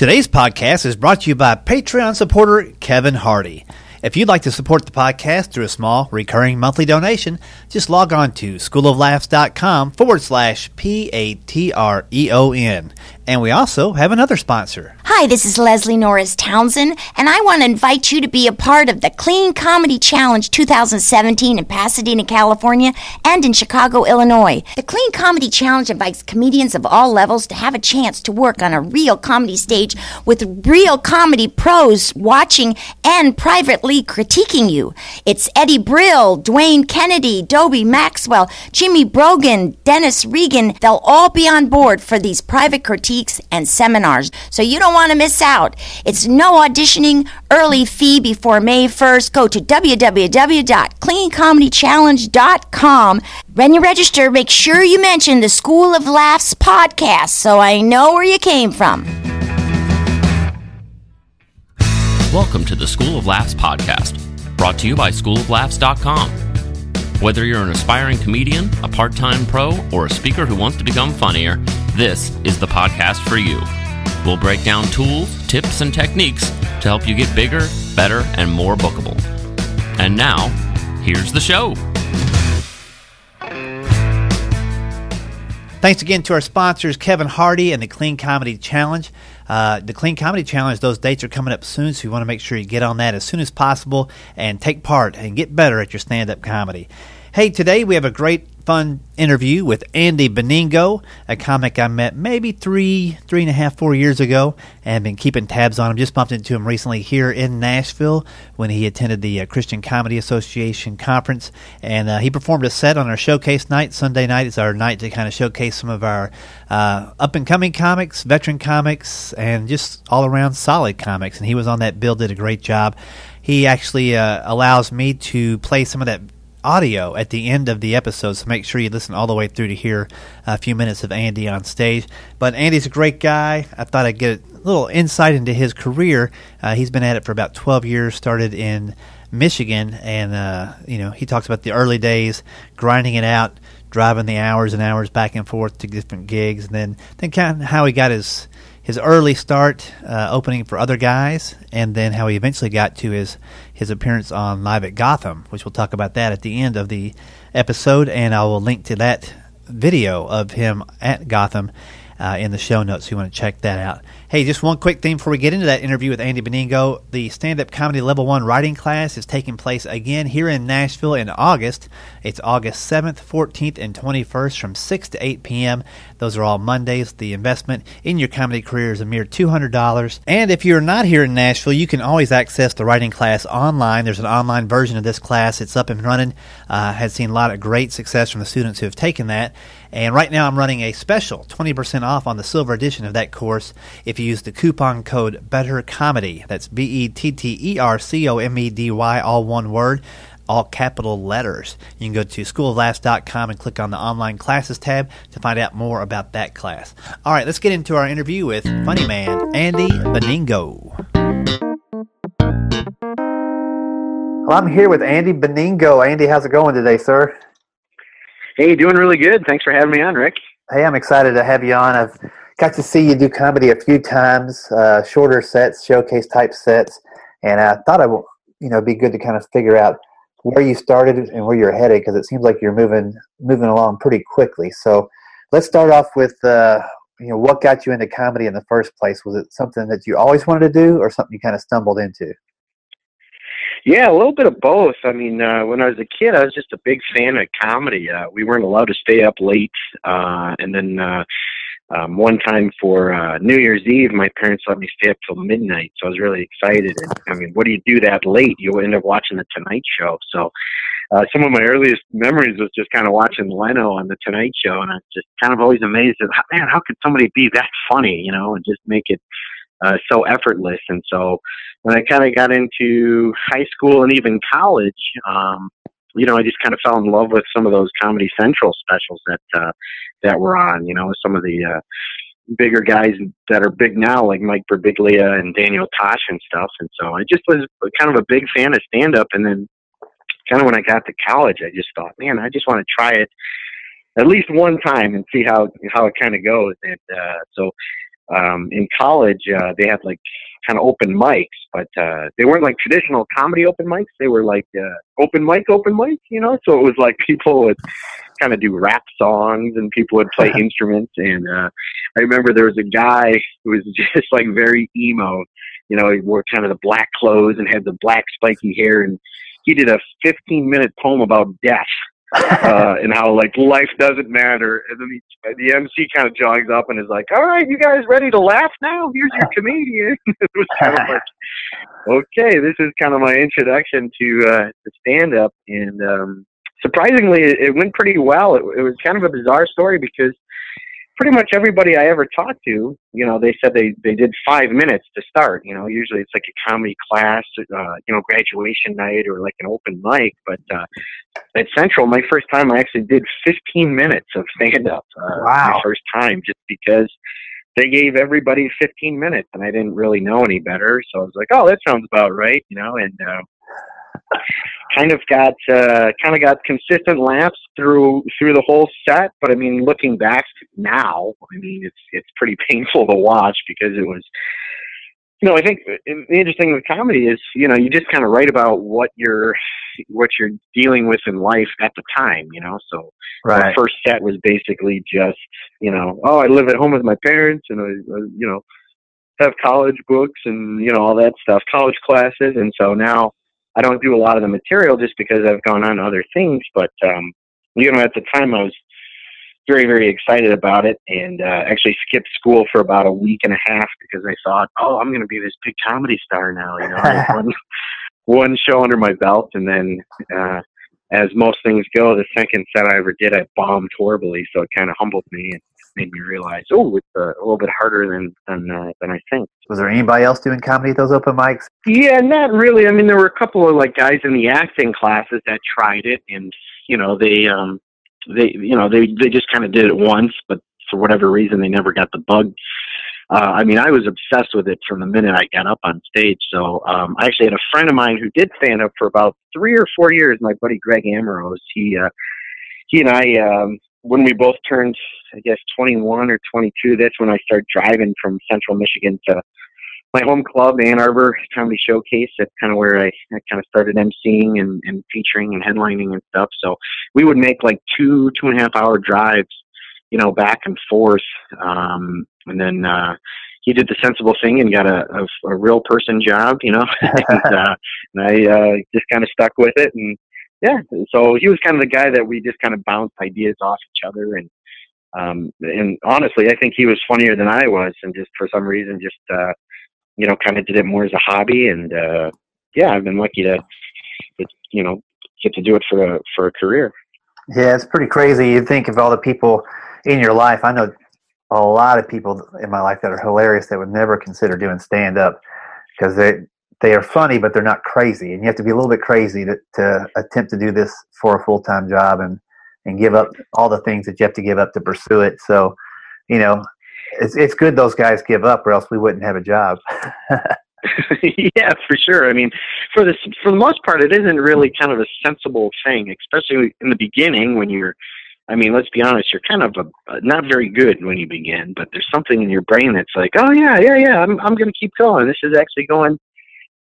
Today's podcast is brought to you by Patreon supporter Kevin Hardy. If you'd like to support the podcast through a small, recurring monthly donation, just log on to schooloflaughs.com forward slash P A T R E O N. And we also have another sponsor. Hi, this is Leslie Norris Townsend, and I want to invite you to be a part of the Clean Comedy Challenge 2017 in Pasadena, California, and in Chicago, Illinois. The Clean Comedy Challenge invites comedians of all levels to have a chance to work on a real comedy stage with real comedy pros watching and privately critiquing you. It's Eddie Brill, Dwayne Kennedy, Dobie Maxwell, Jimmy Brogan, Dennis Regan. They'll all be on board for these private critiques and seminars, so you don't want to miss out. It's no auditioning, early fee before May 1st. Go to www.cleancomedychallenge.com. When you register, make sure you mention the School of Laughs podcast so I know where you came from. Welcome to the School of Laughs podcast, brought to you by schooloflaughs.com. Whether you're an aspiring comedian, a part time pro, or a speaker who wants to become funnier, this is the podcast for you. We'll break down tools, tips, and techniques to help you get bigger, better, and more bookable. And now, here's the show. Thanks again to our sponsors, Kevin Hardy and the Clean Comedy Challenge. Uh, the Clean Comedy Challenge, those dates are coming up soon, so you want to make sure you get on that as soon as possible and take part and get better at your stand up comedy. Hey, today we have a great fun interview with Andy Beningo, a comic I met maybe three, three and a half, four years ago, and been keeping tabs on him. Just bumped into him recently here in Nashville when he attended the uh, Christian Comedy Association conference, and uh, he performed a set on our showcase night. Sunday night is our night to kind of showcase some of our uh, up and coming comics, veteran comics, and just all around solid comics. And he was on that bill, did a great job. He actually uh, allows me to play some of that audio at the end of the episode, so make sure you listen all the way through to hear a few minutes of Andy on stage. But Andy's a great guy. I thought I'd get a little insight into his career. Uh, he's been at it for about 12 years, started in Michigan, and uh, you know he talks about the early days, grinding it out, driving the hours and hours back and forth to different gigs, and then then kind of how he got his his early start uh, opening for other guys, and then how he eventually got to his his appearance on Live at Gotham, which we'll talk about that at the end of the episode, and I will link to that video of him at Gotham uh, in the show notes. If you want to check that out. Hey, just one quick thing before we get into that interview with Andy Beningo. The stand up comedy level one writing class is taking place again here in Nashville in August. It's August 7th, 14th, and 21st from 6 to 8 p.m. Those are all Mondays. The investment in your comedy career is a mere $200. And if you're not here in Nashville, you can always access the writing class online. There's an online version of this class. It's up and running. Uh, has seen a lot of great success from the students who have taken that. And right now I'm running a special 20% off on the silver edition of that course if you use the coupon code Better Comedy. That's B E T T E R C O M E D Y, all one word, all capital letters. You can go to schooloflaughs.com and click on the online classes tab to find out more about that class. All right, let's get into our interview with funny man Andy Beningo. Well, I'm here with Andy Beningo. Andy, how's it going today, sir? Hey, doing really good. Thanks for having me on, Rick. Hey, I'm excited to have you on. I've got to see you do comedy a few times, uh, shorter sets, showcase type sets, and I thought I would, you know, be good to kind of figure out where you started and where you're headed because it seems like you're moving moving along pretty quickly. So let's start off with uh, you know what got you into comedy in the first place. Was it something that you always wanted to do, or something you kind of stumbled into? Yeah, a little bit of both. I mean, uh, when I was a kid, I was just a big fan of comedy. Uh, we weren't allowed to stay up late, uh, and then uh, um, one time for uh, New Year's Eve, my parents let me stay up till midnight. So I was really excited. And I mean, what do you do that late? You end up watching the Tonight Show. So uh, some of my earliest memories was just kind of watching Leno on the Tonight Show, and I'm just kind of always amazed at, man, how could somebody be that funny, you know, and just make it uh, so effortless. And so when I kind of got into high school and even college, um, you know, I just kind of fell in love with some of those Comedy Central specials that uh, that were on. You know, some of the uh, bigger guys that are big now, like Mike Birbiglia and Daniel Tosh and stuff. And so I just was kind of a big fan of stand up. And then, kind of when I got to college, I just thought, man, I just want to try it at least one time and see how how it kind of goes. And uh, so um, in college, uh, they had like kind of open mics, but uh, they weren't like traditional comedy open mics. They were like uh, open mic, open mic, you know. So it was like people would kind of do rap songs and people would play instruments. And uh, I remember there was a guy who was just like very emo. You know, he wore kind of the black clothes and had the black spiky hair, and he did a 15 minute poem about death uh, and how like life doesn't matter. And then he, the MC kind of jogs up and is like, "All right, you guys ready to laugh now? Here's your comedian." it was kind of like, okay, this is kind of my introduction to uh, to stand up, and um, surprisingly, it, it went pretty well. It, it was kind of a bizarre story because pretty much everybody I ever talked to, you know, they said they they did five minutes to start. You know, usually it's like a comedy class, uh, you know, graduation night or like an open mic. But uh, at Central, my first time, I actually did 15 minutes of stand up. Uh, wow. My first time, just because they gave everybody 15 minutes, and I didn't really know any better, so I was like, oh, that sounds about right, you know, and. Uh, kind of got uh, kind of got consistent laughs through through the whole set. But I mean, looking back now, I mean, it's it's pretty painful to watch because it was. You know, I think the interesting thing with comedy is, you know, you just kind of write about what you're, what you're dealing with in life at the time. You know, so Right. the first set was basically just, you know, oh, I live at home with my parents, and I, I you know, have college books and you know all that stuff, college classes, and so now I don't do a lot of the material just because I've gone on other things. But um, you know, at the time, I was very, very excited about it, and uh, actually skipped school for about a week and a half because I thought, oh, I'm going to be this big comedy star now. You know, one, one show under my belt, and then. Uh, as most things go, the second set I ever did, I bombed horribly, so it kind of humbled me and made me realize, oh, it's uh, a little bit harder than than uh, than I think. Was there anybody else doing comedy at those open mics? Yeah, not really. I mean, there were a couple of like guys in the acting classes that tried it, and you know, they um, they you know they they just kind of did it once, but for whatever reason, they never got the bug. Uh, I mean, I was obsessed with it from the minute I got up on stage. So um, I actually had a friend of mine who did stand up for about three or four years. My buddy Greg Amorose. He uh, he and I um, when we both turned, I guess, 21 or 22. That's when I started driving from Central Michigan to my home club, Ann Arbor Comedy Showcase. That's kind of where I, I kind of started emceeing and, and featuring and headlining and stuff. So we would make like two, two and a half hour drives, you know, back and forth. Um, and then, uh, he did the sensible thing and got a, a, a real person job, you know, and, uh, and I, uh, just kind of stuck with it. And yeah, so he was kind of the guy that we just kind of bounced ideas off each other. And, um, and honestly, I think he was funnier than I was. And just for some reason, just, uh, you know, kind of did it more as a hobby. And, uh, yeah, I've been lucky to, to, you know, get to do it for a, for a career. Yeah, it's pretty crazy. You think of all the people in your life. I know a lot of people in my life that are hilarious that would never consider doing stand up because they they are funny, but they're not crazy. And you have to be a little bit crazy to, to attempt to do this for a full time job and and give up all the things that you have to give up to pursue it. So, you know, it's it's good those guys give up, or else we wouldn't have a job. yeah, for sure. I mean, for the for the most part, it isn't really kind of a sensible thing, especially in the beginning when you're. I mean, let's be honest. You're kind of a, not very good when you begin, but there's something in your brain that's like, oh yeah, yeah, yeah. I'm I'm going to keep going. This is actually going,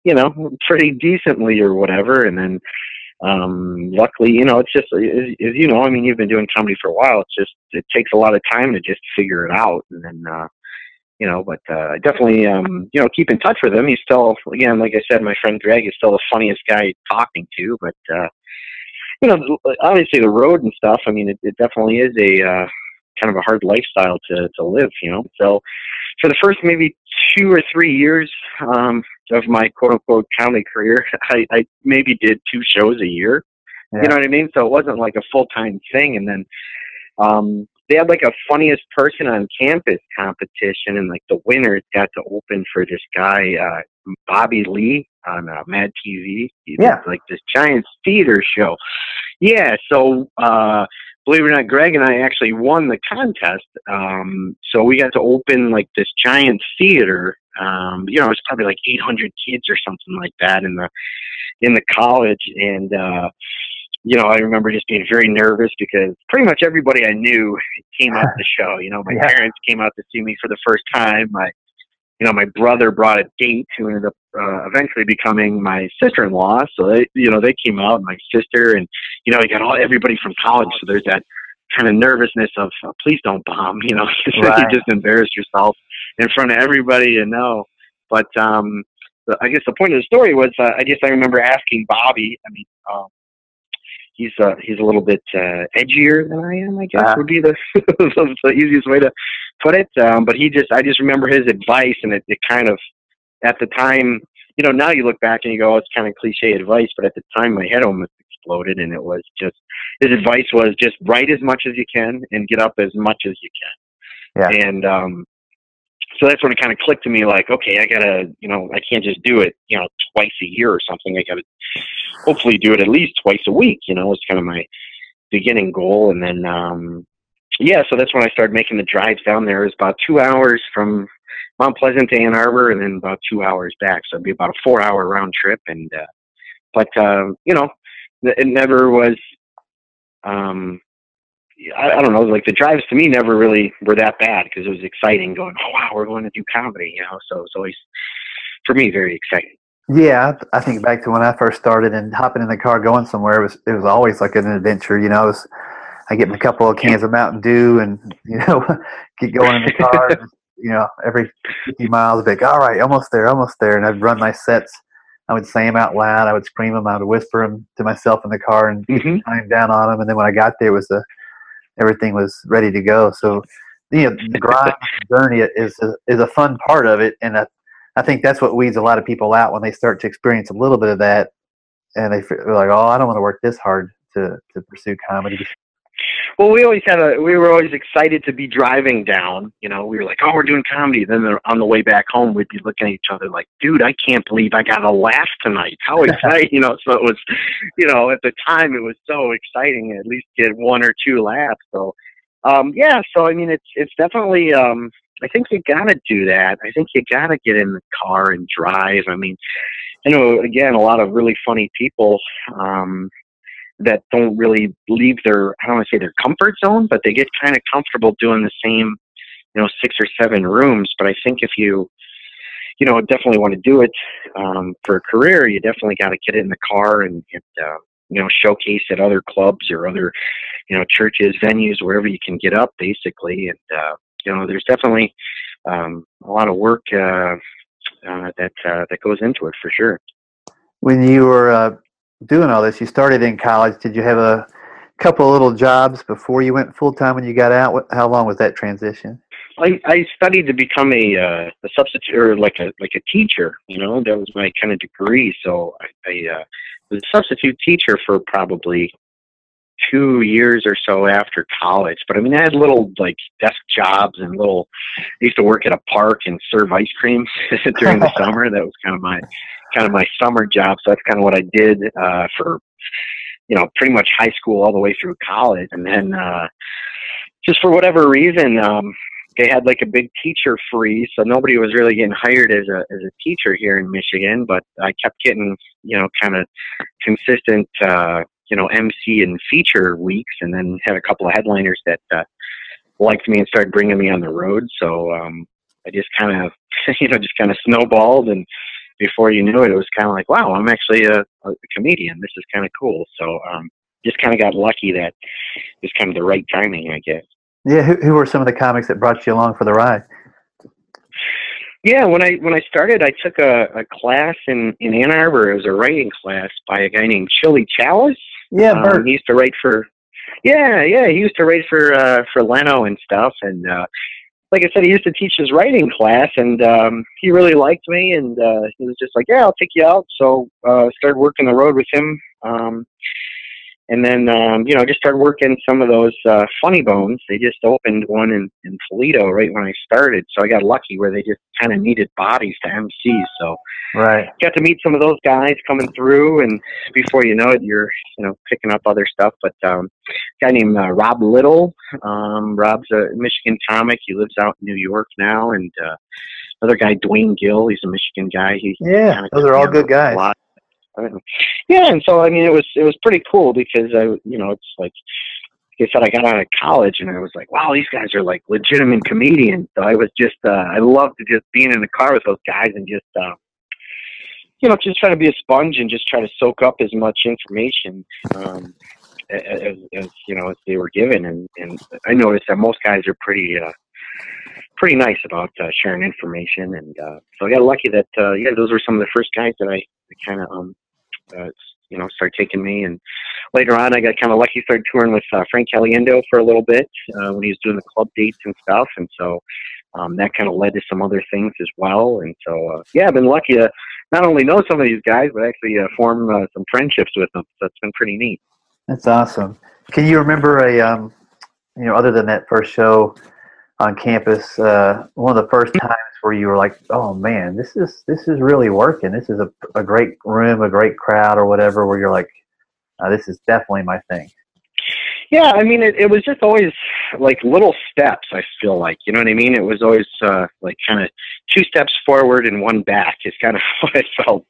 you know, pretty decently or whatever. And then, um, luckily, you know, it's just as, as you know. I mean, you've been doing comedy for a while. It's just it takes a lot of time to just figure it out, and then. uh you know, but uh, I definitely, um, you know, keep in touch with him. He's still, again, like I said, my friend Greg is still the funniest guy talking to. But uh, you know, obviously the road and stuff. I mean, it, it definitely is a uh, kind of a hard lifestyle to to live. You know, so for the first maybe two or three years um, of my quote unquote comedy career, I, I maybe did two shows a year. Yeah. You know what I mean? So it wasn't like a full time thing. And then um, they had like a funniest person on campus competition, and like the winners got to open for this guy, uh, Bobby Lee on uh, Mad TV. He Yeah. did, like this giant theater show. Yeah, so uh, believe it or not, Greg and I actually won the contest. Um, so we got to open like this giant theater. Um, you know, it was probably like 800 kids or something like that in the in the college, and uh, you know, I remember just being very nervous because pretty much everybody I knew came out to the show. You know, my yeah. parents came out to see me for the first time. My, you know, my brother brought a date who ended up uh, eventually becoming my sister-in-law. So they, you know, they came out, my sister, and you know, you got all everybody from college. So there's that kind of nervousness of oh, please don't bomb. You know, right. you just embarrass yourself in front of everybody you know. But um, I guess the point of the story was uh, I guess I remember asking Bobby. I mean, um, he's uh, he's a little bit uh, edgier than I am. I guess uh would be the, the easiest way to put it. Um, but he just I just remember his advice, and it, it kind of at the time, you know, now you look back and you go, oh, it's kind of cliche advice, but at the time my head almost exploded, and it was just his advice was just write as much as you can and get up as much as you can. Yeah. And um, so that's when it kind of clicked to me like okay i gotta you know i can't just do it you know twice a year or something i gotta hopefully do it at least twice a week you know it's kind of my beginning goal and then um yeah so that's when i started making the drives down there it was about two hours from mount pleasant to ann arbor and then about two hours back so it'd be about a four hour round trip and uh but um you know it never was um I, I don't know, like the drives to me never really were that bad because it was exciting going, oh wow, we're going to do comedy, you know. So it's always for me very exciting. Yeah, I think back to when I first started and hopping in the car going somewhere it was it was always like an adventure, you know. It was, I get a couple of cans of Mountain Dew and you know get going in the car. and, you know, every 50 miles, I'd be like, all right, almost there, almost there, and I'd run my sets. I would say them out loud. I would scream them. I would whisper them to myself in the car and mm-hmm. time down on them. And then when I got there, was a everything was ready to go. So, you know, the grind journey is a, is a fun part of it, and I, I think that's what weeds a lot of people out when they start to experience a little bit of that, and they feel like, oh, I don't want to work this hard to to pursue comedy. Well, we always had a. We were always excited to be driving down. You know, we were like, "Oh, we're doing comedy." Then on the way back home, we'd be looking at each other like, "Dude, I can't believe I got a laugh tonight. How exciting!" you know, so it was, you know, at the time it was so exciting. At least get one or two laughs. So, um, yeah. So I mean, it's it's definitely. Um, I think you gotta do that. I think you gotta get in the car and drive. I mean, you know, again, a lot of really funny people. Um, that don't really leave their I don't want to say their comfort zone, but they get kind of comfortable doing the same, you know, six or seven rooms. But I think if you you know definitely want to do it um, for a career, you definitely got to get in the car and, and uh, you know showcase at other clubs or other you know churches, venues, wherever you can get up, basically. And uh, you know, there's definitely um, a lot of work uh, uh, that uh, that goes into it for sure. When you were uh, doing all this? You started in college. Did you have a couple little jobs before you went full time when you got out? How long was that transition? I, I studied to become a uh, a substitute or like a like a teacher. You know, that was my kind of degree. So I, I uh, was a substitute teacher for probably two years or so after college. But I mean, I had little like desk jobs and little. I used to work at a park and serve ice cream during the summer. That was kind of my kind of my summer job. So that's kind of what I did uh, for, you know, pretty much high school all the way through college. And then uh, just for whatever reason, um, they had like a big teacher freeze, so nobody was really getting hired as a as a teacher here in Michigan. But I kept getting, you know, kind of consistent, uh, you know, MC and feature weeks, and then had a couple of headliners that uh, liked me and started bringing me on the road. So um, I just kind of, you know, just kind of snowballed and before you knew it, it was kind of like, wow, I'm actually a, a comedian. This is kind of cool. So um, just kind of got lucky that it's kind of the right timing, I guess. Yeah, who, who were some of the comics that brought you along for the ride? Yeah, when I when I started, I took a, a class in in Ann Arbor. It was a writing class by a guy named Chili Chalice. Yeah, um, he used to write for. Yeah, yeah, he used to write for uh, for Leno and stuff, and uh, like I said, he used to teach his writing class, and um, he really liked me, and uh, he was just like, "Yeah, I'll take you out." So uh, started working the road with him. Um, and then um, you know just started working some of those uh, funny bones. They just opened one in, in Toledo right when I started, so I got lucky where they just kind of needed bodies to MC. So right, got to meet some of those guys coming through, and before you know it, you're you know picking up other stuff. But um, a guy named uh, Rob Little, um, Rob's a Michigan comic. He lives out in New York now, and uh, another guy Dwayne Gill. He's a Michigan guy. He's yeah, those are all good guys. A lot yeah, and so I mean, it was it was pretty cool because I, you know, it's like like I said, I got out of college and I was like, wow, these guys are like legitimate comedians. So I was just, uh, I loved just being in the car with those guys and just, uh, you know, just trying to be a sponge and just try to soak up as much information um, as, as you know as they were given. And, and I noticed that most guys are pretty uh, pretty nice about uh, sharing information. And uh, so I got lucky that uh, yeah, those were some of the first guys that I kind of um, uh, you know started taking me. And later on, I got kind of lucky, started touring with uh, Frank Caliendo for a little bit uh, when he was doing the club dates and stuff. And so um, that kind of led to some other things as well. And so uh, yeah, I've been lucky to not only know some of these guys, but actually uh, form uh, some friendships with them. So it's been pretty neat. That's awesome. Can you remember a, um, you know, other than that first show on campus, uh, one of the first times where you were like, "Oh man, this is this is really working. This is a, a great room, a great crowd, or whatever." Where you're like, "This is definitely my thing." Yeah, I mean, it, it was just always like little steps. I feel like, you know what I mean. It was always uh, like kind of two steps forward and one back. Is kind of what I felt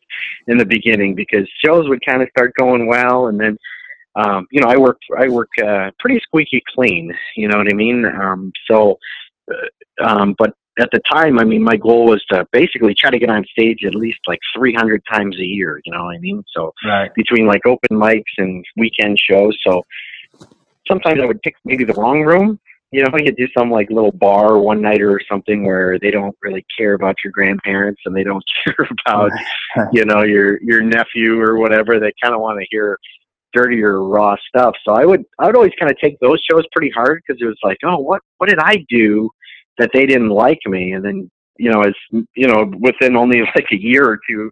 in the beginning because shows would kind of start going well, and then um, you know, I work I work uh, pretty squeaky clean. You know what I mean? Um, so, uh, um, but at the time, I mean, my goal was to basically try to get on stage at least like 300 times a year. You know what I mean? So right. between like open mics and weekend shows, so sometimes I would pick maybe the wrong room. You know, you do some like little bar one nighter or something where they don't really care about your grandparents and they don't care about, you know, your your nephew or whatever. They kind of want to hear dirtier raw stuff. So I would I would always kind of take those shows pretty hard because it was like, oh, what what did I do that they didn't like me? And then you know, as you know, within only like a year or two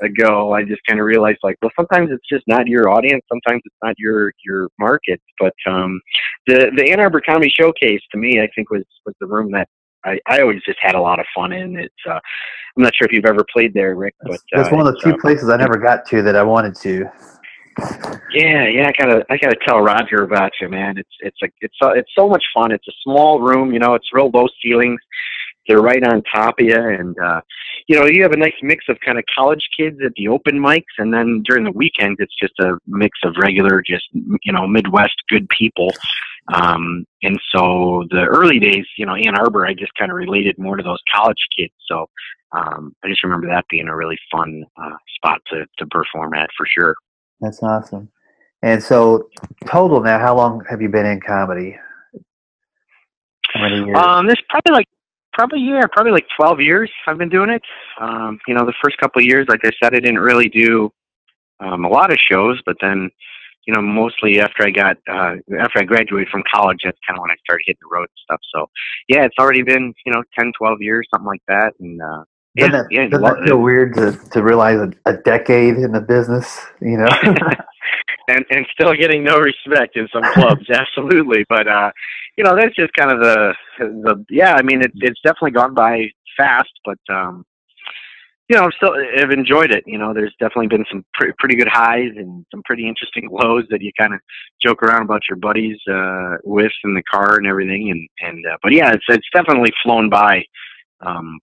ago, I just kind of realized like, well, sometimes it's just not your audience, sometimes it's not your your market. But um, the the Ann Arbor Comedy Showcase to me, I think was was the room that I, I always just had a lot of fun in. It's uh, I'm not sure if you've ever played there, Rick, but uh, one of the few uh, places I never got to that I wanted to. Yeah, yeah, I gotta, I gotta tell Roger about you, man. It's, it's like, it's, so, it's so much fun. It's a small room, you know. It's real low ceilings. They're right on top of you, and uh, you know, you have a nice mix of kind of college kids at the open mics, and then during the weekends, it's just a mix of regular, just you know, Midwest good people. Um, and so the early days, you know, Ann Arbor, I just kind of related more to those college kids. So um, I just remember that being a really fun uh, spot to to perform at for sure. That's awesome. And so, total now, how long have you been in comedy? How many years? Um, this probably like probably yeah, probably like twelve years. I've been doing it. Um, you know, the first couple of years, like I said, I didn't really do um, a lot of shows, but then, you know, mostly after I got uh, after I graduated from college, that's kind of when I started hitting the road and stuff. So, yeah, it's already been you know 10, 12 years, something like that, and uh, yeah, doesn't that, yeah, doesn't that feel weird to, to realize a, a decade in the business, you know? and and still getting no respect in some clubs, absolutely. But uh, you know, that's just kind of the the yeah. I mean, it, it's definitely gone by fast, but um, you know, I'm still have enjoyed it. You know, there's definitely been some pre- pretty good highs and some pretty interesting lows that you kind of joke around about your buddies uh, with in the car and everything. And and uh, but yeah, it's it's definitely flown by. Um,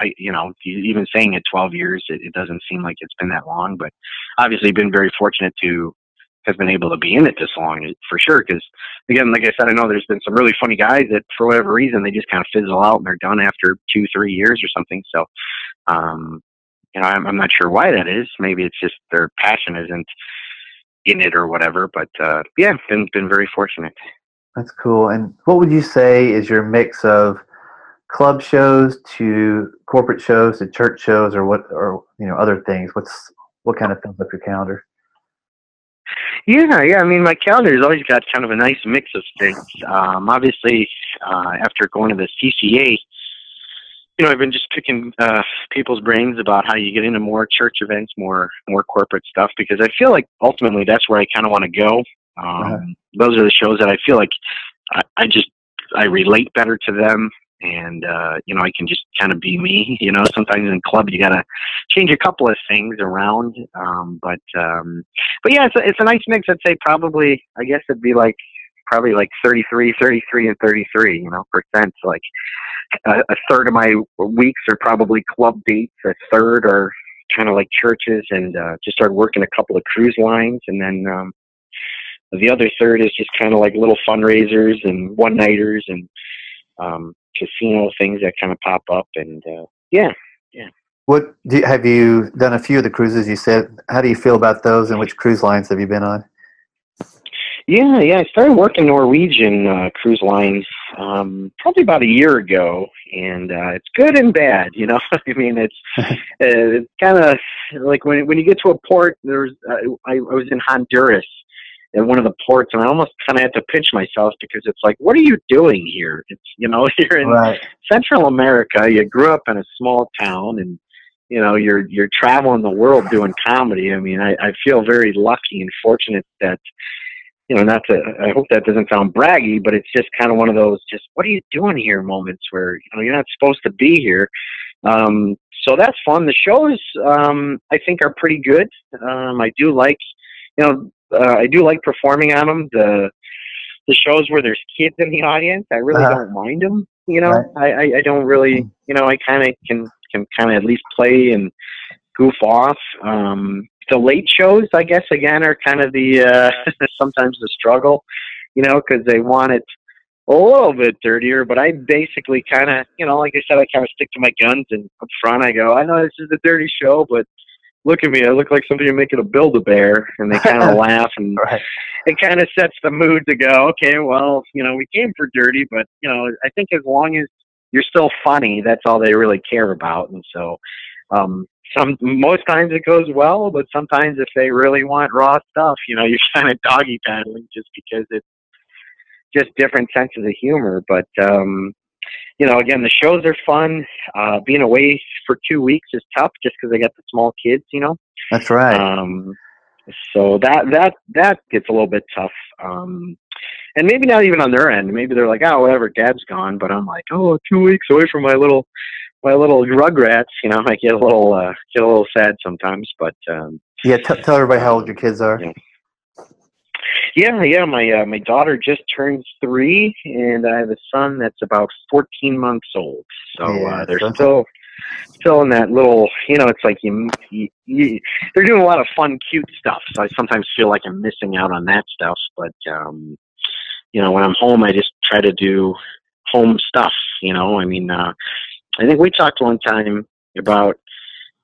I, you know, even saying it 12 years, it, it doesn't seem like it's been that long, but obviously been very fortunate to have been able to be in it this long for sure. Because again, like I said, I know there's been some really funny guys that for whatever reason they just kind of fizzle out and they're done after two, three years or something. So, um, you know, I'm, I'm not sure why that is. Maybe it's just their passion isn't in it or whatever. But uh, yeah, been been very fortunate. That's cool. And what would you say is your mix of club shows to corporate shows to church shows or what or you know other things? What's what kind of fills up your calendar? Yeah yeah i mean my calendar's always got kind of a nice mix of things. Um obviously uh after going to the cca you know i've been just picking uh people's brains about how you get into more church events more more corporate stuff because i feel like ultimately that's where i kind of want to go. Um uh-huh. those are the shows that i feel like I, I just i relate better to them and uh, you know I can just kind of be me. You know, sometimes in club you gotta change a couple of things around, um, but um, but yeah, it's a, it's a nice mix. I'd say probably I guess it'd be like probably like 33, 33, and 33. You know, percent. Like a, a third of my weeks are probably club dates. A third are kind of like churches, and uh, just started working a couple of cruise lines, and then um, the other third is just kind of like little fundraisers and one nighters and um, casino things that kind of pop up, and uh, yeah, yeah. What do you, have you done? A few of the cruises you said. How do you feel about those, and which cruise lines have you been on? Yeah, yeah. I started working Norwegian uh, cruise lines um, probably about a year ago, and uh, it's good and bad. You know, I mean, it's uh, it's kind of like when when you get to a port. There's uh, I, I was in Honduras at one of the ports, and I almost kind of had to pinch myself because it's like, what are you doing here? It's you know, you're in Right. Central America. You grew up in a small town, and you know, you're you're traveling the world doing comedy. I mean, I, I feel very lucky and fortunate that you know, not to, I hope that doesn't sound braggy, but it's just kind of one of those, just, what are you doing here moments where, you know, you're not supposed to be here. Um, so that's fun. The shows, um, I think are pretty good. Um, I do like, you know, uh, I do like performing on them. The, the shows where there's kids in the audience, I really Uh-huh. don't mind them. You know, Right. I, I, I don't really, you know, I kind of can, can kind of at least play and goof off. Um, the late shows, I guess, again, are kind of the uh, sometimes the struggle, you know, because they want it a little bit dirtier. But I basically kind of, you know, like I said, I kind of stick to my guns, and up front, I go, I know this is a dirty show, but look at me, I look like somebody making a build a bear, and they kind of laugh, and Right. it kind of sets the mood to go, okay, well, you know, we came for dirty, but you know, I think as long as you're still funny, that's all they really care about, and so. Um, some most times it goes well, but sometimes if they really want raw stuff, you know, you're kind of doggy paddling just because it's just different senses of humor. But um, you know, again, the shows are fun. Uh, being away for two weeks is tough just because I got the small kids, you know. That's right. Um, so that that that gets a little bit tough. Um, and maybe not even on their end. Maybe they're like, oh, whatever, Dad's gone. But I'm like, oh, two weeks away from my little my little rugrats. You know, I get a little uh, get a little sad sometimes. But um, yeah. T- tell everybody how old your kids are. Yeah. Yeah, yeah, my uh, my daughter just turned three, and I have a son that's about 14 months old. So Yeah, uh, they're still still in that little, you know, it's like you, you, you they're doing a lot of fun, cute stuff. So I sometimes feel like I'm missing out on that stuff. But um, you know, when I'm home, I just try to do home stuff. You know, I mean, uh, I think we talked one time about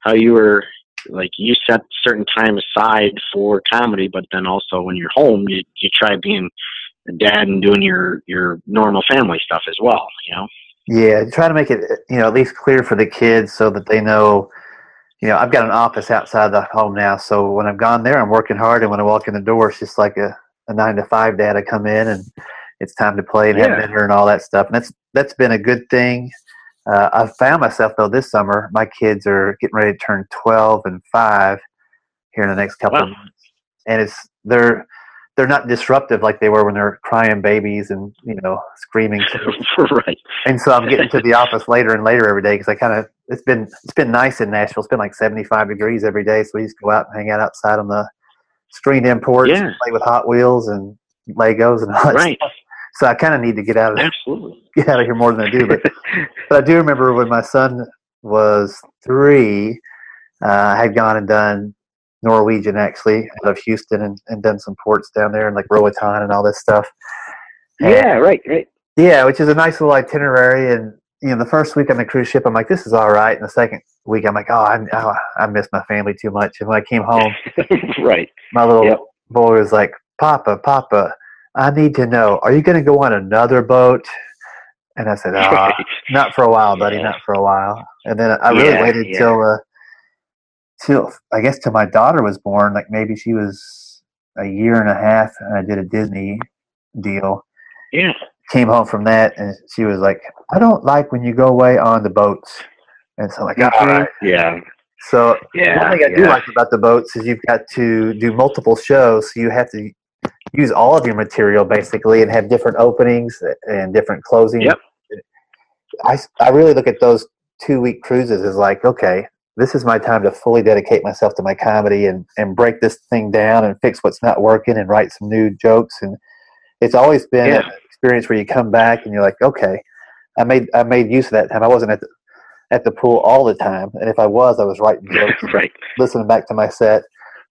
how you were like you set certain time aside for comedy, but then also when you're home, you you try being a dad and doing your your normal family stuff as well. You know. Yeah, try to make it you know at least clear for the kids so that they know. You know, I've got an office outside the home now, so when I've gone there, I'm working hard, and when I walk in the door, it's just like a, a nine to five dad. I come in, and it's time to play and Yeah. have dinner and all that stuff, and that's that's been a good thing. Uh, I've found myself though this summer, my kids are getting ready to turn twelve and five here in the next couple of months, and it's they're they're not disruptive like they were when they're crying babies and you know screaming right. and so I'm getting to the office later and later every day because I kind of it's been it's been nice in Nashville. It's been like 75 degrees every day, so we just go out and hang out outside on the screened in porch, Yeah. and play with Hot Wheels and Legos and all that Right. stuff. So I kind of need to get out of Absolutely. get out of here more than I do. But but I do remember when my son was three, uh, I had gone and done Norwegian actually out of Houston and, and done some ports down there and like Roatan and all this stuff. And- yeah. Right. Right. yeah, which is a nice little itinerary. And you know, the first week on the cruise ship, I'm like, this is all right. And the second week, I'm like, oh, I, oh, I miss my family too much. And when I came home, right. my little Yep. boy was like, Papa, Papa, I need to know, are you going to go on another boat? And I said, ah, not for a while, buddy, Yeah. not for a while. And then I really Yeah, waited yeah. till, uh, till I guess till my daughter was born. Like maybe she was a year and a half, and I did a Disney deal Yeah. came home from that and she was like, I don't like when you go away on the boats. And so I'm like, all right. Yeah. So Yeah. one thing I do like about the boats is you've got to do multiple shows. So you have to use all of your material basically and have different openings and different closing. Yep. I, I really look at those two week cruises as like, okay, this is my time to fully dedicate myself to my comedy and, and break this thing down and fix what's not working and write some new jokes. And it's always been Yeah. an experience where you come back and you're like, okay, I made I made use of that time. I wasn't at the at the pool all the time, and if I was, I was writing jokes, right. listening back to my set.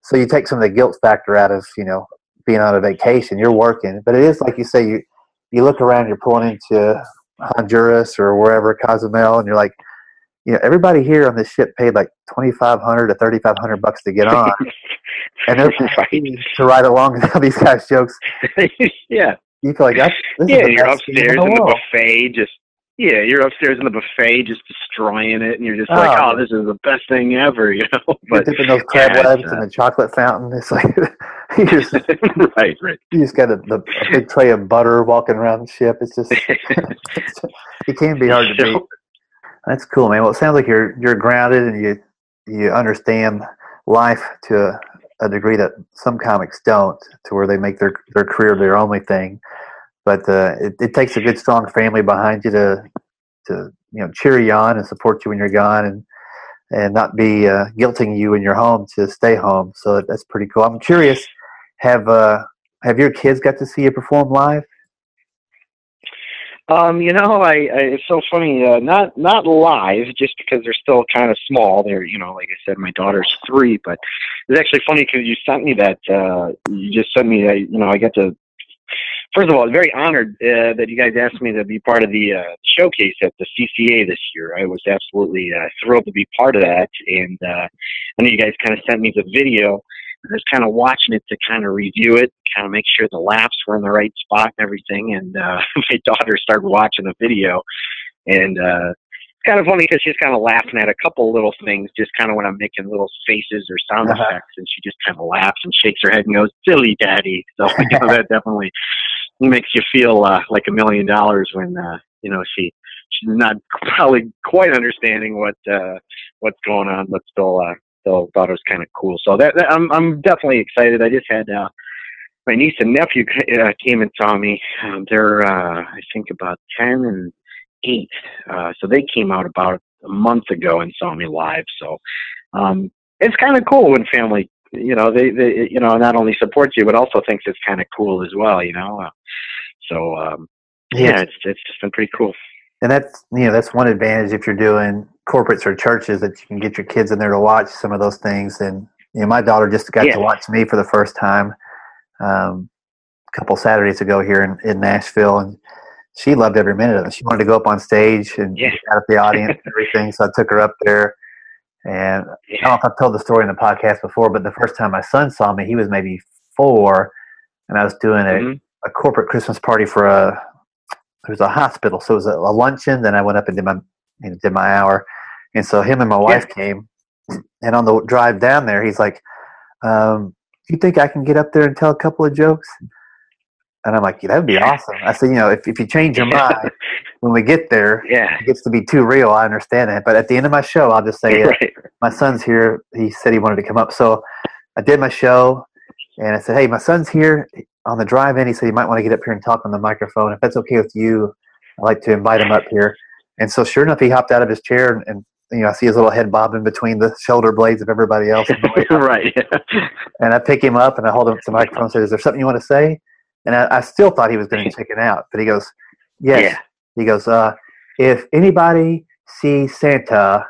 So you take some of the guilt factor out of you know being on a vacation. You're working, but it is like you say you you look around, you're pulling into Honduras or wherever Cozumel, and you're like, you know, everybody here on this ship paid like twenty five hundred to thirty five hundred bucks to get on, and they're right. to ride along and tell these guys jokes. yeah. You feel like that's yeah, you're upstairs in the in the buffet, just yeah, you're upstairs in the buffet, just destroying it, and you're just like, Oh. oh, this is the best thing ever, you know. You're But dipping those crab yeah, legs uh, the chocolate fountain. It's like you just right, right. you just got a, the, a big tray of butter walking around the ship. It's just it can be hard to beat. That's cool, man. Well, it sounds like you're you're grounded and you you understand life to a, a degree that some comics don't, to where they make their their career their only thing. But uh, it, it takes a good, strong family behind you to to you know cheer you on and support you when you're gone, and and not be uh, guilting you in you're home to stay home. So that's pretty cool. I'm curious. Have uh, have your kids got to see you perform live? Um, you know, I, I it's so funny. Uh, not not live, just because they're still kind of small. They're, you know, like I said, my daughter's three. But it's actually funny because you sent me that. Uh, you just sent me. that you know, I got to. First of all, I'm very honored uh, that you guys asked me to be part of the uh, showcase at the CCA this year. I was absolutely uh, thrilled to be part of that, and uh, I know you guys kind of sent me the video. I was kind of watching it to kind of review it, kind of make sure the laughs were in the right spot and everything. And uh, my daughter started watching the video, and uh, it's kind of funny because she's kind of laughing at a couple little things, just kind of when I'm making little faces or sound Uh-huh. effects, and she just kind of laughs and shakes her head and goes, "Silly daddy." So you know that definitely makes you feel uh, like a million dollars when uh, you know she she's not probably quite understanding what uh, what's going on, but still uh, still thought it was kind of cool. So that, that I'm I'm definitely excited. I just had uh, my niece and nephew uh, came and saw me. Um, they're uh, I think about ten and eight, uh, so they came out about a month ago and saw me live. So um, it's kind of cool when family. You know, they, they, you know, not only support you, but also thinks it's kind of cool as well. You know, uh, so um, yeah, it's it's just been pretty cool. And that's you know that's one advantage if you're doing corporates or churches that you can get your kids in there to watch some of those things. And you know, my daughter just got Yeah. to watch me for the first time um, a couple Saturdays ago here in, in Nashville, and she loved every minute of it. She wanted to go up on stage and Yeah. out of the audience and everything. So I took her up there, and i don't know if i've told the story in the podcast before, but the first time my son saw me, he was maybe four, and I was doing a, Mhm. a corporate Christmas party for a it was a hospital, so it was a, a luncheon. Then I went up and did my you know, did my hour, and so him and my wife came, and on the drive down there, he's like, um, "Do you think I can get up there and tell a couple of jokes?" And I'm like, yeah, "That'd be awesome." I said, "You know, if if you change your mind when we get there, yeah, it gets to be too real. I understand that, but at the end of my show, I'll just say, right. my son's here. He said he wanted to come up. So I did my show and I said, Hey, my son's here on the drive in. He said he might want to get up here and talk on the microphone. If that's okay with you, I'd like to invite him up here. And so sure enough, he hopped out of his chair and, and you know, I see his little head bobbing between the shoulder blades of everybody else. on the way up. right. and I pick him up and I hold him to the microphone and say, Is there something you want to say? And I, I still thought he was going to chicken out, but he goes, Yes. Yeah. He goes, uh, if anybody sees Santa,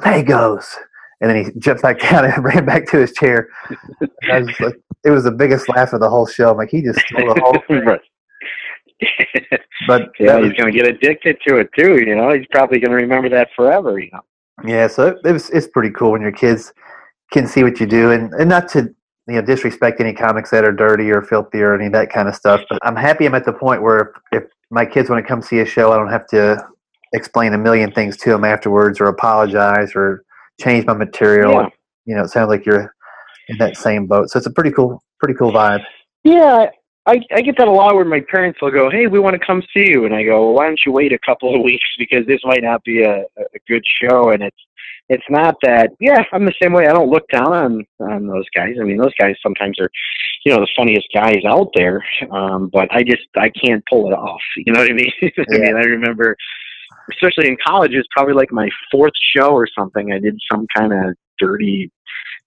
Legos. And then he jumped back down and ran back to his chair. Was like, it was the biggest laugh of the whole show. I'm like, he just stole the whole thing. right. But yeah, was- he's going to get addicted to it too. You know, he's probably going to remember that forever. You know. yeah, so it, it was, it's pretty cool when your kids can see what you do and, and not to you know disrespect any comics that are dirty or filthy or any of that kind of stuff. But I'm happy I'm at the point where if, if my kids want to come see a show, I don't have to explain a million things to them afterwards or apologize or change my material. Yeah. You know, it sounds like you're in that same boat. So it's a pretty cool, pretty cool vibe. Yeah, I I get that a lot where my parents will go, "Hey, we want to come see you," and I go, well, "Why don't you wait a couple of weeks because this might not be a a good show." And it's it's not that. Yeah, I'm the same way. I don't look down on on those guys. I mean, those guys sometimes are, you know, the funniest guys out there. Um, but I just I can't pull it off. You know what I mean? I mean, I remember, especially in college, it was probably like my fourth show or something. I did some kind of dirty,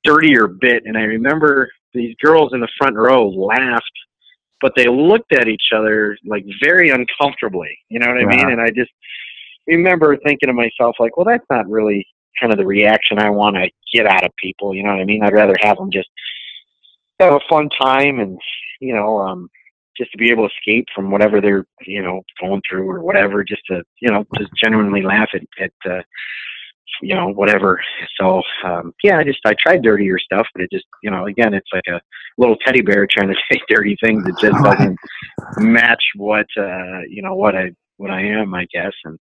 dirtier bit, and I remember these girls in the front row laughed but they looked at each other like very uncomfortably. You know what I mean? And I just, remember thinking to myself, like, well, that's not really kind of the reaction I want to get out of people. You know what I mean? I'd rather have them just have a fun time and, you know, um, just to be able to escape from whatever they're, you know, going through or whatever, just to, you know, just genuinely laugh at, at, uh, you know, whatever. So, um, yeah, I just, I tried dirtier stuff, but it just, you know, again, it's like a little teddy bear trying to say dirty things. It just doesn't match what, uh, you know, what I, what I am, I guess. And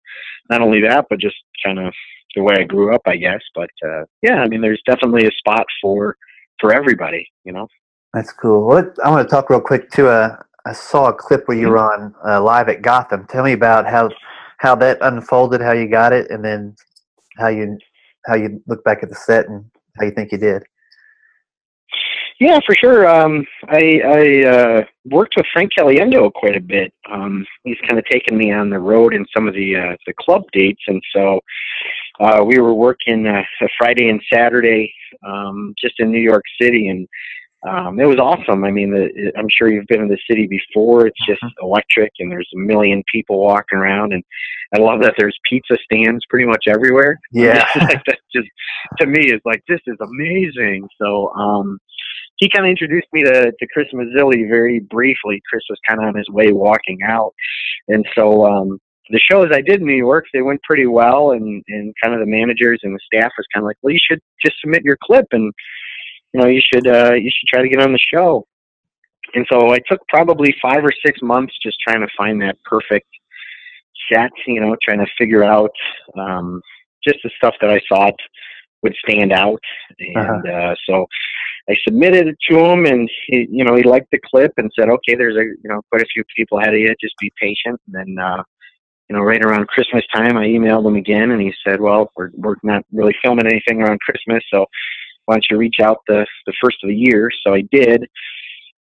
not only that, but just kind of the way I grew up, I guess. But uh, yeah, I mean, there's definitely a spot for for everybody, you know. That's cool. Well, I want to talk real quick too. Uh, I saw a clip where you were on uh, live at Gotham. Tell me about how how that unfolded, how you got it, and then how you how you look back at the set and how you think you did. Yeah, for sure. Um, I, I uh, worked with Frank Caliendo quite a bit. Um, he's kind of taken me on the road in some of the uh, the club dates, and so uh, we were working uh, Friday and Saturday um, just in New York City, and um, it was awesome. I mean, the, I'm sure you've been in the city before. It's just mm-hmm. electric, and there's a million people walking around, and I love that there's pizza stands pretty much everywhere. Yeah, like that just to me is like this is amazing. So. um he kind of introduced me to, to Chris Mazzilli very briefly. Chris was kind of on his way walking out. And so, um, the shows I did in New York, they went pretty well and, and kind of the managers and the staff was kind of like, well, you should just submit your clip and, you know, you should, uh, you should try to get on the show. And so I took probably five or six months just trying to find that perfect set, you know, trying to figure out, um, just the stuff that I thought would stand out. And, uh-huh. uh, so I submitted it to him, and he, you know, he liked the clip and said, "Okay, there's a you know quite a few people ahead of you. Just be patient." And then, uh, you know, right around Christmas time, I emailed him again, and he said, "Well, we're we're not really filming anything around Christmas, so why don't you reach out the the first of the year?" So I did.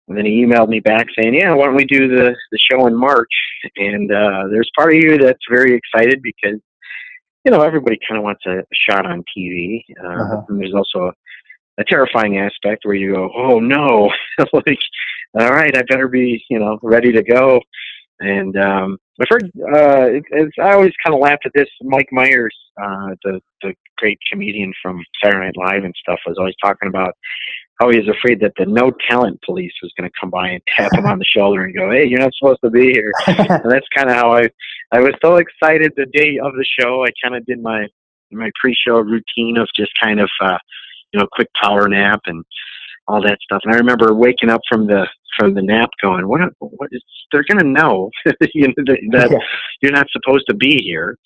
And then he emailed me back saying, "Yeah, why don't we do the the show in March?" And uh, there's part of you that's very excited because you know everybody kind of wants a shot on TV, uh, uh-huh. and there's also a a terrifying aspect where you go, oh no, like, all right, I better be, you know, ready to go. And um, I've heard, uh, it, it's, I always kind of laughed at this. Mike Myers, uh, the the great comedian from Saturday Night Live and stuff, was always talking about how he was afraid that the no talent police was going to come by and tap him on the shoulder and go, "Hey, you're not supposed to be here." and that's kind of how I I was so excited the day of the show. I kind of did my my pre-show routine of just kind of uh, you know, quick power nap and all that stuff. And I remember waking up from the from the nap, going, "What? What is? They're going to know, you know that, that yeah. you're not supposed to be here."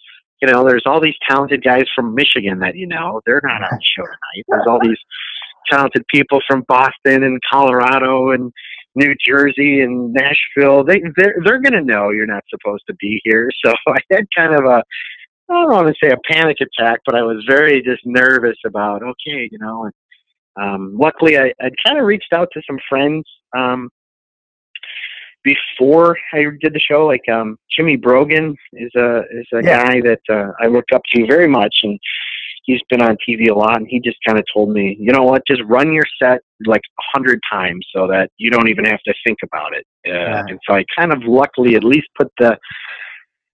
You know, there's all these talented guys from Michigan that you know they're not on the show tonight. There's all these talented people from Boston and Colorado and New Jersey and Nashville. They they're, they're going to know you're not supposed to be here. So I had kind of a I don't want to say a panic attack, but I was very just nervous about, okay, you know, and um, luckily I, I'd kind of reached out to some friends, um, before I did the show, like, um, Jimmy Brogan is a, is a yeah. guy that, uh, I look up to very much and he's been on TV a lot and he just kind of told me, you know what, just run your set like a hundred times so that you don't even have to think about it. Uh, yeah. And so I kind of luckily at least put the,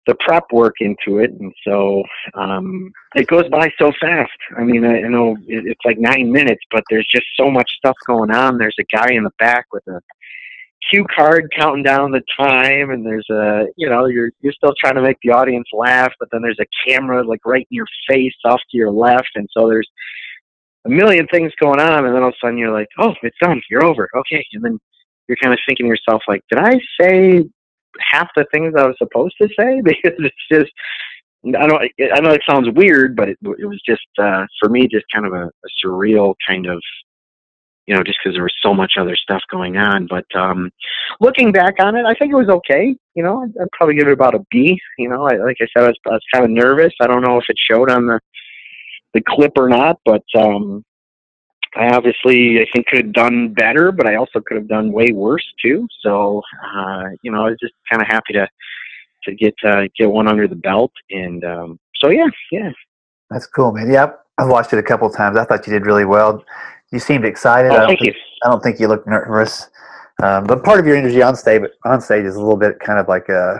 the prep work into it, and so um, it goes by so fast. I mean, I, know it, it's like nine minutes, but there's just so much stuff going on. There's a guy in the back with a cue card counting down the time, and there's a you know you're you're still trying to make the audience laugh, but then there's a camera like right in your face, off to your left, and so there's a million things going on, and then all of a sudden you're like, oh, it's done, you're over, okay, and then you're kind of thinking to yourself like, did I say half the things I was supposed to say because it's just I know I know it sounds weird, but it, it was just uh, for me just kind of a, a surreal kind of you know just because there was so much other stuff going on. But um, looking back on it, I think it was okay. You know, I'd, I'd probably give it about a B. You know, I, like I said, I was, I was kind of nervous. I don't know if it showed on the the clip or not, but um, I obviously I think could have done better, but I also could have done way worse too. So uh, you know, I was just kind of happy to to get uh, get one under the belt, and um, so yeah, yeah. That's cool, man. Yeah, I've watched it a couple of times. I thought you did really well. You seemed excited. Oh, I don't thank think, you. I don't think you looked nervous. Um, but part of your energy on stage, on stage is a little bit kind of like a,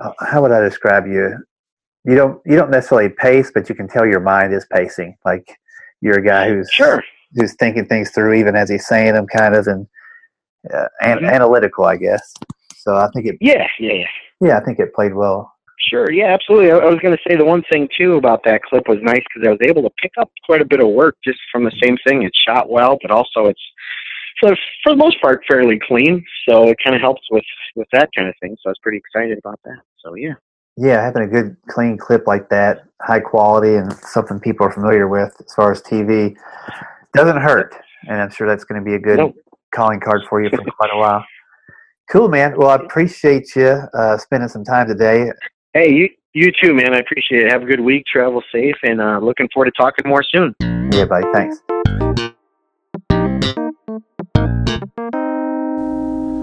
uh, how would I describe you? you don't you don't necessarily pace, but you can tell your mind is pacing. Like you're a guy who's Sure. who's thinking things through even as he's saying them, kind of, and uh, an- Mhm. analytical, I guess. So I think it, Yeah, yeah, yeah. yeah, I think it played well. Sure, yeah, absolutely. I, I was going to say the one thing too about that clip was nice because I was able to pick up quite a bit of work just from the same thing. It's shot well, but also it's for for the most part fairly clean, so it kind of helps with with that kind of thing. So I was pretty excited about that. So yeah, Yeah, having a good, clean clip like that, high quality, and something people are familiar with as far as TV, doesn't hurt. And I'm sure that's going to be a good Nope. calling card for you for quite a while. Cool, man. Well, I appreciate you uh, spending some time today. hey, you you too, man. I appreciate it. Have a good week. Travel safe, and uh, looking forward to talking more soon. Yeah, buddy. Thanks.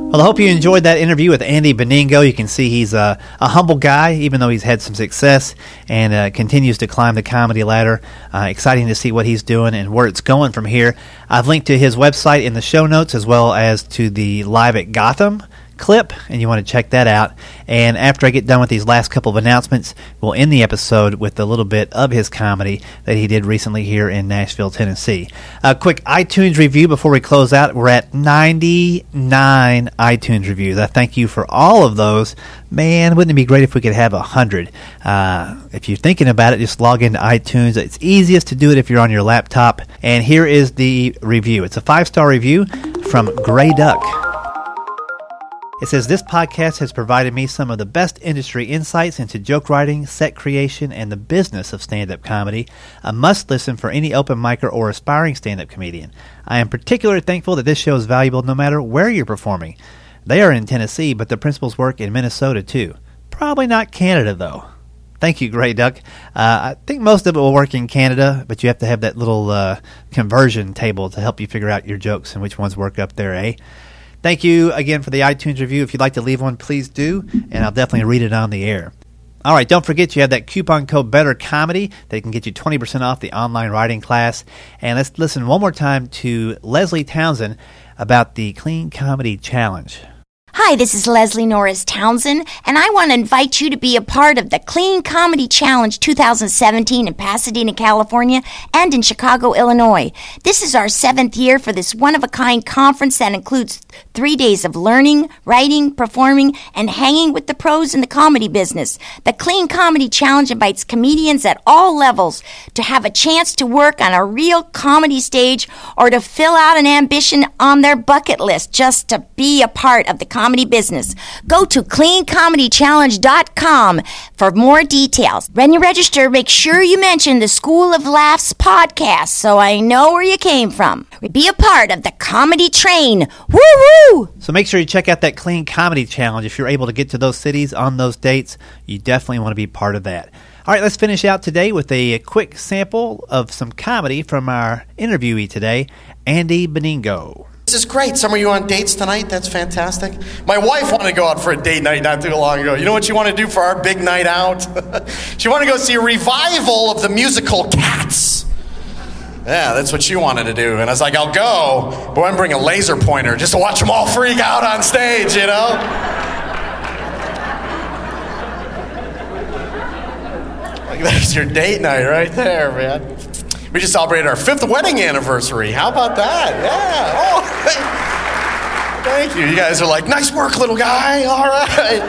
Well, I hope you enjoyed that interview with Andy Beningo. You can see he's a, a humble guy, even though he's had some success and uh, continues to climb the comedy ladder. Uh, exciting to see what he's doing and where it's going from here. I've linked to his website in the show notes as well as to the Live at Gotham clip, and you want to check that out. And after I get done with these last couple of announcements, we'll end the episode with a little bit of his comedy that he did recently here in Nashville, Tennessee. A quick iTunes review before we close out. We're at 99 iTunes reviews. I thank you for all of those. Man, wouldn't it be great if we could have 100? Uh, if you're thinking about it, just log into iTunes. It's easiest to do it if you're on your laptop. And here is the review. It's a five star review from Gray Duck. It says this podcast has provided me some of the best industry insights into joke writing, set creation, and the business of stand-up comedy. A must listen for any open micer or aspiring stand-up comedian. I am particularly thankful that this show is valuable no matter where you're performing. They are in Tennessee, but the principles work in Minnesota too. Probably not Canada though. Thank you, Grey Duck. Uh, I think most of it will work in Canada, but you have to have that little uh, conversion table to help you figure out your jokes and which ones work up there, eh? Thank you again for the iTunes review. If you'd like to leave one, please do, and I'll definitely read it on the air. All right, don't forget you have that coupon code Better Comedy that can get you 20% off the online writing class. And let's listen one more time to Leslie Townsend about the Clean Comedy Challenge. Hi, this is Leslie Norris Townsend, and I want to invite you to be a part of the Clean Comedy Challenge 2017 in Pasadena, California, and in Chicago, Illinois. This is our seventh year for this one of a kind conference that includes three days of learning, writing, performing, and hanging with the pros in the comedy business. The Clean Comedy Challenge invites comedians at all levels to have a chance to work on a real comedy stage or to fill out an ambition on their bucket list just to be a part of the comedy business. Go to cleancomedychallenge.com for more details. When you register, make sure you mention the School of Laughs podcast so I know where you came from. Be a part of the comedy train. Woo! So make sure you check out that Clean Comedy Challenge. If you're able to get to those cities on those dates, you definitely want to be part of that. All right, let's finish out today with a quick sample of some comedy from our interviewee today, Andy Beningo. This is great. Some of you on dates tonight. That's fantastic. My wife wanted to go out for a date night not too long ago. You know what she wanted to do for our big night out? she wanted to go see a revival of the musical Cats. Yeah, that's what she wanted to do. And I was like, I'll go, but I'm bring a laser pointer just to watch them all freak out on stage, you know? Like, there's your date night right there, man. We just celebrated our fifth wedding anniversary. How about that? Yeah. Oh, thank you. You guys are like, nice work, little guy. All right.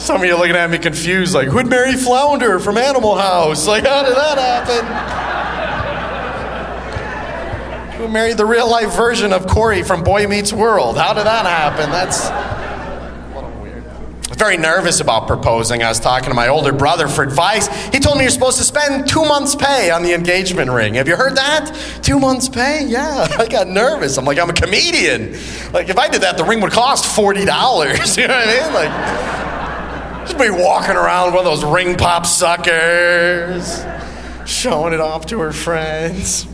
Some of you are looking at me confused, like, who'd marry Flounder from Animal House? Like, how did that happen? Who married the real life version of Corey from Boy Meets World? How did that happen? That's very nervous about proposing. I was talking to my older brother for advice. He told me you're supposed to spend two months' pay on the engagement ring. Have you heard that? Two months' pay? Yeah. I got nervous. I'm like, I'm a comedian. Like, if I did that, the ring would cost $40. You know what I mean? Like, just be walking around with one of those ring pop suckers, showing it off to her friends.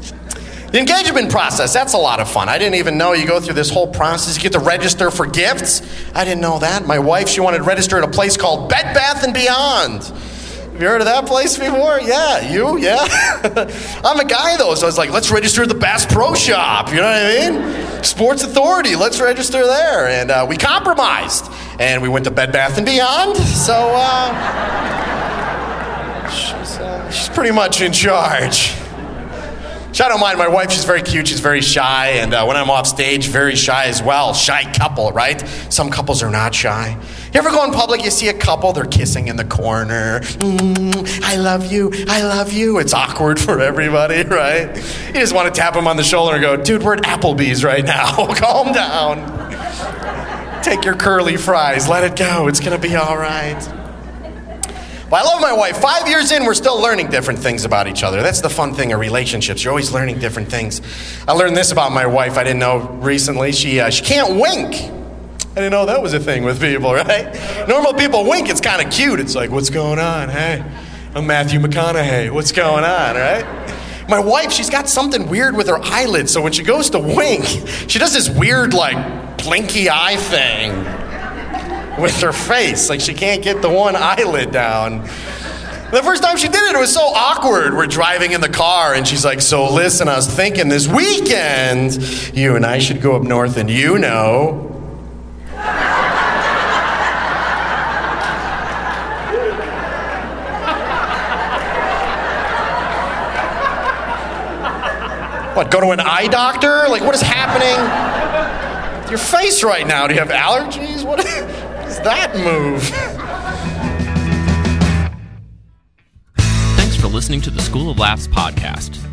The engagement process, that's a lot of fun. I didn't even know you go through this whole process. You get to register for gifts. I didn't know that. My wife, she wanted to register at a place called Bed Bath and Beyond. Have you heard of that place before? Yeah, you? Yeah. I'm a guy though, so I was like, let's register at the Bass Pro Shop. You know what I mean? Sports Authority, let's register there. And uh, we compromised. And we went to Bed Bath and Beyond. So, uh, She's, uh, she's pretty much in charge. Which I don't mind. My wife, she's very cute. She's very shy. And uh, when I'm off stage, very shy as well. Shy couple, right? Some couples are not shy. You ever go in public, you see a couple, they're kissing in the corner. Mm, I love you. I love you. It's awkward for everybody, right? You just want to tap them on the shoulder and go, dude, we're at Applebee's right now. Calm down. Take your curly fries. Let it go. It's going to be all right. Well, I love my wife. Five years in, we're still learning different things about each other. That's the fun thing of relationships. You're always learning different things. I learned this about my wife I didn't know recently. She, uh, she can't wink. I didn't know that was a thing with people, right? Normal people wink, it's kind of cute. It's like, what's going on? Hey, I'm Matthew McConaughey. What's going on, right? My wife, she's got something weird with her eyelids, so when she goes to wink, she does this weird, like, blinky eye thing with her face. Like she can't get the one eyelid down. The first time she did it, it was so awkward. We're driving in the car, and she's like, So listen, I was thinking this weekend, you and I should go up north, and you know. What, go to an eye doctor? Like, what is happening? Your face right now. Do you have allergies? What? That move? Thanks for listening to the School of Laughs podcast.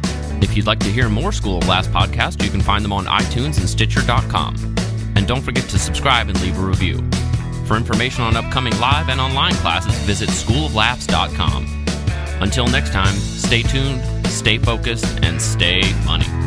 If you'd like to hear more School of Laughs podcasts, you can find them on iTunes and Stitcher.com. And don't forget to subscribe and leave a review. For information on upcoming live and online classes, visit schooloflaughs.com. Until next time, stay tuned, stay focused, and stay funny.